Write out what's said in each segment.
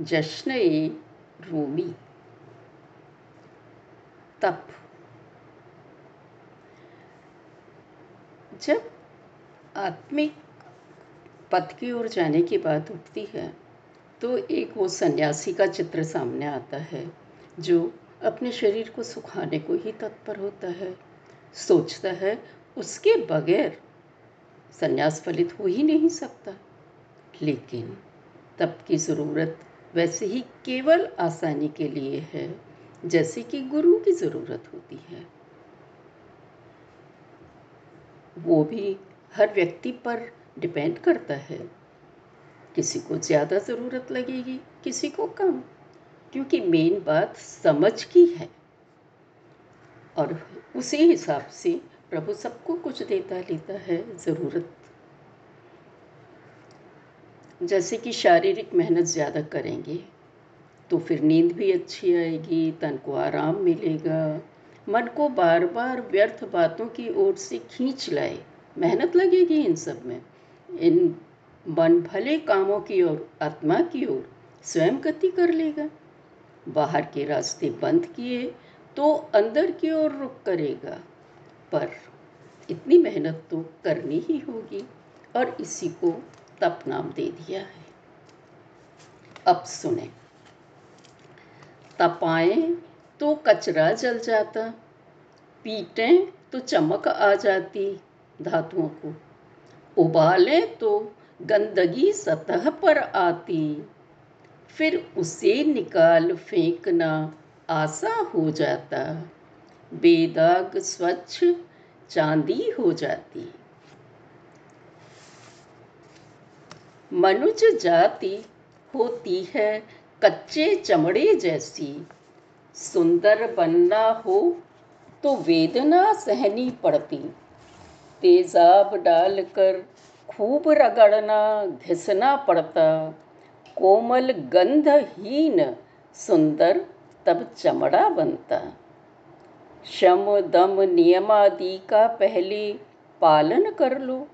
जश्न ए रूमी। तप। जब आत्मिक पथ की ओर जाने की बात उठती है तो एक वो सन्यासी का चित्र सामने आता है, जो अपने शरीर को सुखाने को ही तत्पर होता है। सोचता है, उसके बगैर संन्यास फलित हो ही नहीं सकता। लेकिन तप की ज़रूरत वैसे ही केवल आसानी के लिए है, जैसे कि गुरु की ज़रूरत होती है। वो भी हर व्यक्ति पर डिपेंड करता है। किसी को ज़्यादा ज़रूरत लगेगी, किसी को कम, क्योंकि मेन बात समझ की है। और उसी हिसाब से प्रभु सबको कुछ देता लेता है, ज़रूरत जैसे कि शारीरिक मेहनत ज़्यादा करेंगे तो फिर नींद भी अच्छी आएगी, तन को आराम मिलेगा। मन को बार बार व्यर्थ बातों की ओर से खींच लाए। मेहनत लगेगी इन सब में। इन मन भले कामों की ओर, आत्मा की ओर स्वयं गति कर लेगा। बाहर के रास्ते बंद किए तो अंदर की ओर रुक करेगा। पर इतनी मेहनत तो करनी ही होगी। और इसी को तप नाम दे दिया है। अब सुने। तपाए तो कचरा जल जाता, पीटें तो चमक आ जाती धातुओं को, उबालें तो गंदगी सतह पर आती, फिर उसे निकाल फेंकना आसा हो जाता, बेदाग स्वच्छ चांदी हो जाती। मनुज जाति होती है कच्चे चमड़े जैसी। सुंदर बनना हो तो वेदना सहनी पड़ती। तेजाब डालकर खूब रगड़ना घिसना पड़ता। कोमल गंधहीन सुंदर तब चमड़ा बनता। शम, दम, नियमादि का पहले पालन कर लो।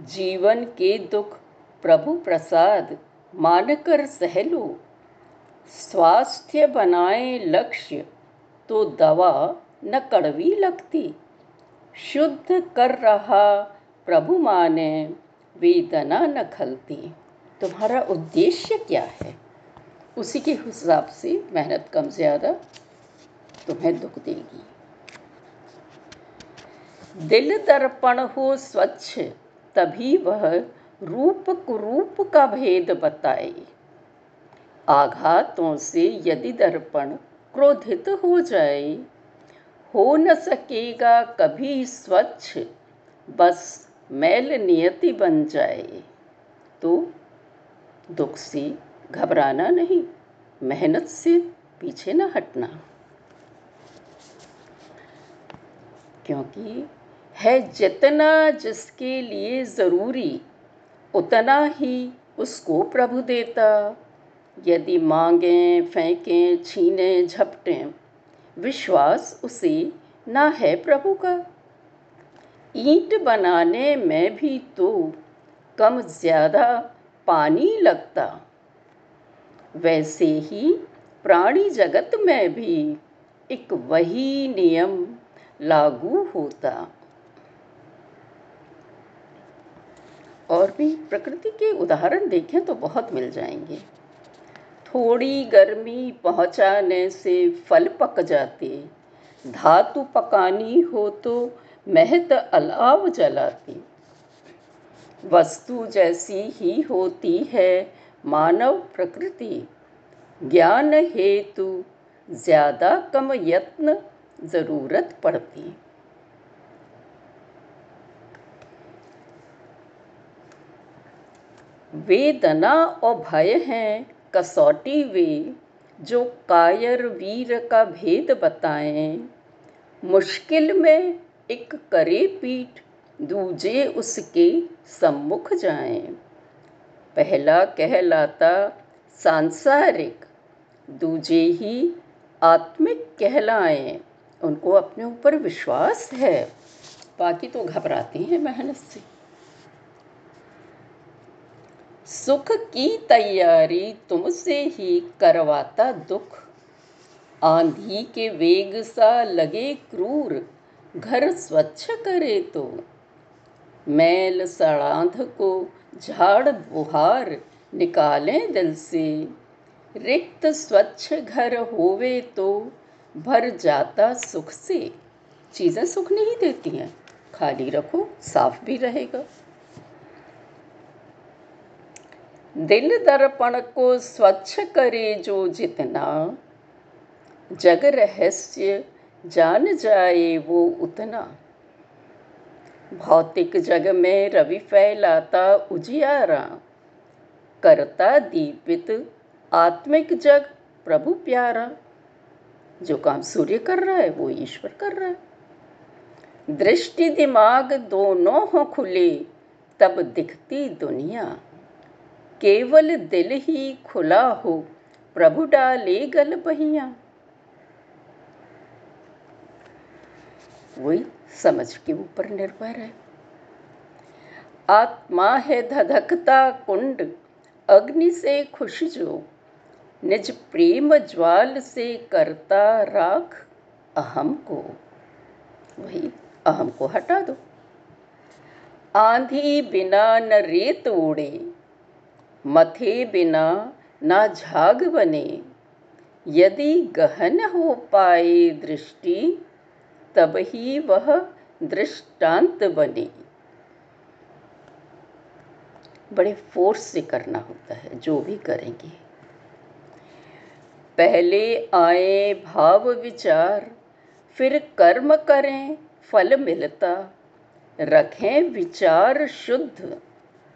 जीवन के दुख प्रभु प्रसाद, मानकर सह लो स्वास्थ्य बनाए लक्ष्य तो दवा न कड़वी लगती। शुद्ध कर रहा प्रभु माने, वेदना न खलती। तुम्हारा उद्देश्य क्या है? उसी के हिसाब से मेहनत कम ज़्यादा तुम्हें दुख देगी। दिल दर्पण हो स्वच्छ, तभी वह रूप कुरूप का भेद बताए। आघातों से यदि दर्पण क्रोधित हो जाए, हो न सकेगा कभी स्वच्छ, बस मैल नियति बन जाए। तो दुख से घबराना नहीं, मेहनत से पीछे न हटना। क्योंकि है जितना जिसके लिए ज़रूरी उतना ही उसको प्रभु देता। यदि मांगें, फेंकें, छीनें, झपटें, विश्वास उसे ना है प्रभु का। ईंट बनाने में भी तो कम ज़्यादा पानी लगता। वैसे ही प्राणी जगत में भी एक वही नियम लागू होता। और भी प्रकृति के उदाहरण देखें तो बहुत मिल जाएँगे। थोड़ी गर्मी पहुँचाने से फल पक जाते, धातु पकानी हो तो महत अलाव जलाती। वस्तु जैसी ही होती है मानव प्रकृति, ज्ञान हेतु ज़्यादा कम यत्न ज़रूरत पड़ती। वेदना और भय हैं, कसौटी वे, जो कायर वीर का भेद बताएँ। मुश्किल में एक करे पीठ, दूजे उसके सम्मुख जाएँ। पहला कहलाता सांसारिक, दूजे ही आत्मिक कहलाएँ। उनको अपने ऊपर विश्वास है। बाकी तो घबराती हैं मेहनत से सुख की तैयारी तुमसे ही करवाता दुख। आंधी के वेग सा लगे क्रूर, घर स्वच्छ करे तो। मैल सड़ांध को झाड़ बुहार निकालें दिल से। रिक्त स्वच्छ घर होवे तो भर जाता सुख से। चीज़ें सुख नहीं देती हैं, खाली रखो, साफ़ भी रहेगा। दिल दर्पण को स्वच्छ करे जो जितना। जग रहस्य जान जाए वो उतना। भौतिक जग में रवि फैलाता उजियारा। करता दीपित आत्मिक जग प्रभु प्यारा। जो काम सूर्य कर रहा है, वो ईश्वर कर रहा है। दृष्टि दिमाग दोनों हो खुले, तब दिखती दुनिया। केवल दिल ही खुला हो, प्रभु डाले गल बहिया। वही समझ के ऊपर निर्भर है। आत्मा है धधकता कुंड, अग्नि से खुश जो, निज प्रेम ज्वाल से करता राख अहम को। वही अहम को हटा दो। आंधी बिना न रेत उड़े मथे बिना ना झाग बने। यदि गहन हो पाए दृष्टि तब ही वह दृष्टांत बने। बड़े फोर्स से करना होता है, जो भी करेंगे। पहले आए भाव विचार, फिर कर्म करें, फल मिलता। रखें विचार शुद्ध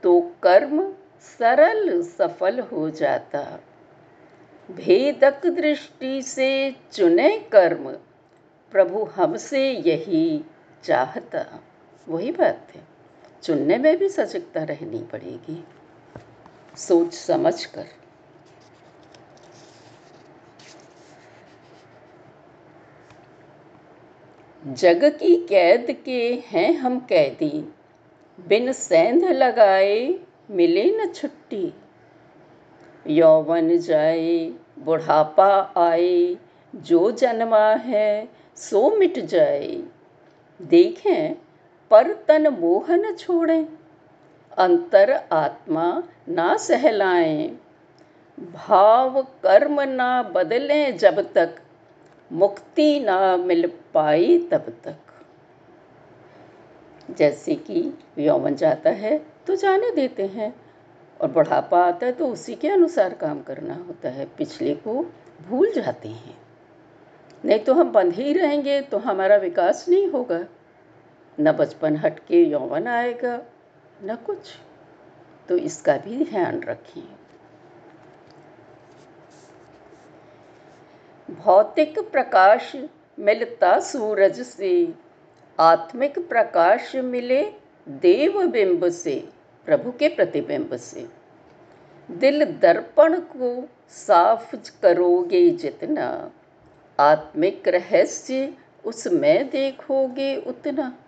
तो कर्म सरल सफल हो जाता। भेदक दृष्टि से चुने कर्म, प्रभु हमसे यही चाहता। वही बात है। चुनने में भी सजगता रहनी पड़ेगी। सोच समझ कर। जग की कैद के हैं हम कैदी। बिन सेंध लगाए मिले न छुट्टी। यौवन जाए, बुढ़ापा आए, जो जन्मा है, सो मिट जाए। देखें, पर तन मोह न छोड़ें, अंतर आत्मा ना सहलाएँ। भाव कर्म ना बदलें जब तक, मुक्ति ना मिल पाई तब तक। जैसे कि यौवन जाता है तो जाने देते हैं। और बढ़ापा आता है तो उसी के अनुसार काम करना होता है। पिछले को भूल जाते हैं। नहीं तो हम बंद ही रहेंगे तो हमारा विकास नहीं होगा। न बचपन हट के यौवन आएगा, न कुछ। तो इसका भी ध्यान रखें। भौतिक प्रकाश मिलता सूरज से, आत्मिक प्रकाश मिले देव बिंब से। प्रभु के प्रतिबिंब से। दिल दर्पण को साफ़ करोगे जितना, आत्मिक रहस्य उसमें देखोगे उतना।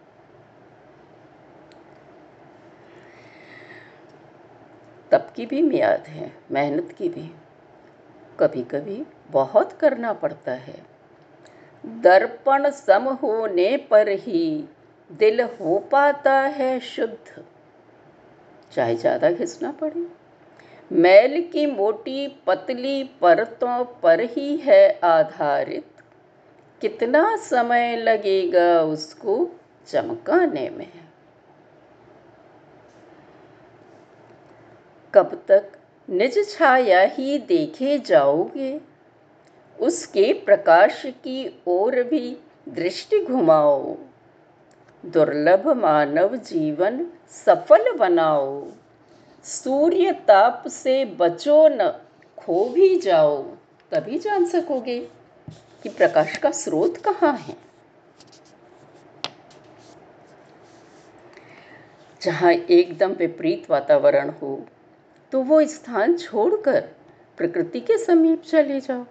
तब की भी मियाद है, मेहनत की भी। कभी कभी बहुत करना पड़ता है। दर्पण सम होने पर ही दिल हो पाता है शुद्ध। चाहे ज़्यादा घिसना पड़े। मैल की मोटी पतली परतों पर ही है आधारित। कितना समय लगेगा उसको चमकाने में? कब तक निज छाया ही देखे जाओगे? उसके प्रकाश की ओर भी दृष्टि घुमाओ। दुर्लभ मानव जीवन सफल बनाओ। सूर्य ताप से बचो न, खो भी जाओ। तभी जान सकोगे कि प्रकाश का स्रोत कहाँ है। जहाँ एकदम विपरीत वातावरण हो तो वो स्थान छोड़कर प्रकृति के समीप चले जाओ।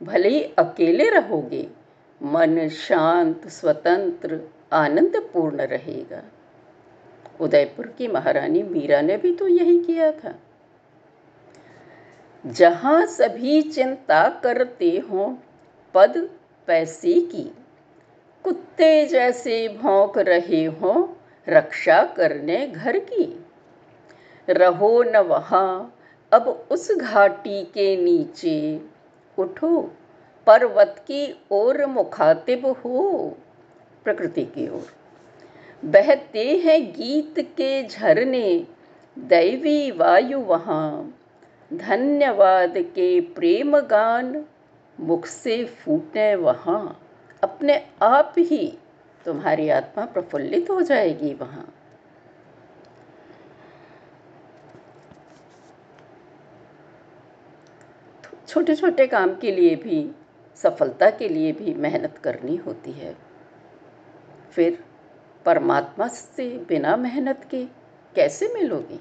भले ही अकेले रहोगे, मन शांत, स्वतंत्र आनंदपूर्ण रहेगा। उदयपुर की महारानी मीरा ने भी तो यही किया था। जहाँ सभी चिंता करते हों, पद पैसे की, कुत्ते जैसे भौंक रहे हों, रक्षा करने घर की। रहो न वहाँ, अब उस घाटी के नीचे उठो, पर्वत की ओर मुखातिब हो। प्रकृति की ओर। बहते हैं गीत के झरने, दैवी वायु वहाँ। धन्यवाद के प्रेम गान, मुख से फूटे वहाँ। अपने आप ही तुम्हारी आत्मा प्रफुल्लित हो जाएगी वहाँ। छोटे छोटे काम के लिए भी, सफलता के लिए भी मेहनत करनी होती है। फिर परमात्मा से बिना मेहनत के कैसे मिलोगी?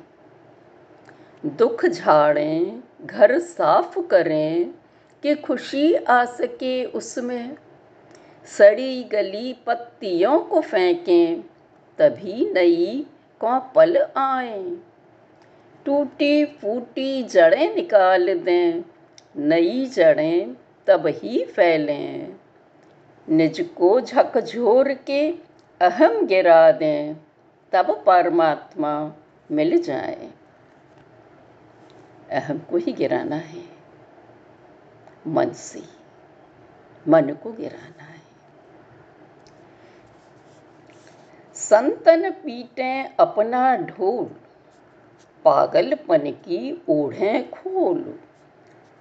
दुख झाड़ें, घर साफ़ करें, कि खुशी आ सके उसमें। सड़ी गली पत्तियों को फेंकें, तभी नई पल आए। टूटी फूटी जड़ें निकाल दें, नई जड़ें तब ही फैलें। निज को झकझोर के अहम गिरा दें, तब परमात्मा मिल जाए। अहम को ही गिराना है। मन से मन को गिराना है। संतन पीटें अपना ढोल, पागलपन की ओढ़ें खोल।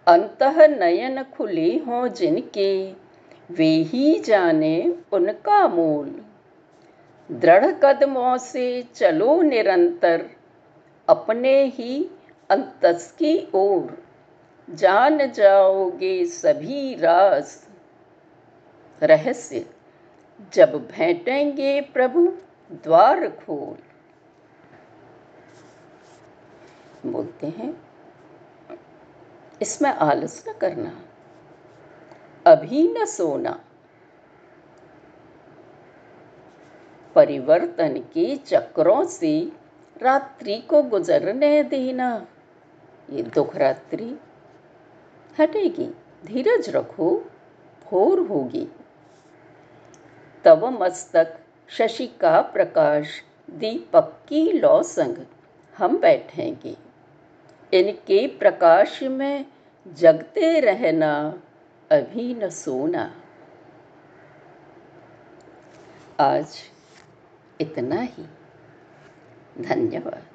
अंत नयन खुले हों जिनके वे ही जाने उनका मूल। दृढ़ कदमों से चलो निरंतर, अपने ही अंतस की ओर। जान जाओगे सभी राज रहस्य, जब भेंटेंगे प्रभु द्वार खोल। बोलते हैं, इसमें आलस न करना। अभी न सोना। परिवर्तन के चक्रों से रात्रि को गुजरने देना। ये दुख रात्रि हटेगी, धीरज रखो, भोर होगी। तव मस्तक, शशि का प्रकाश, दीपक की लौ संग हम बैठेंगे। इनके प्रकाश में जगते रहना। अभी न सोना। आज इतना ही। धन्यवाद।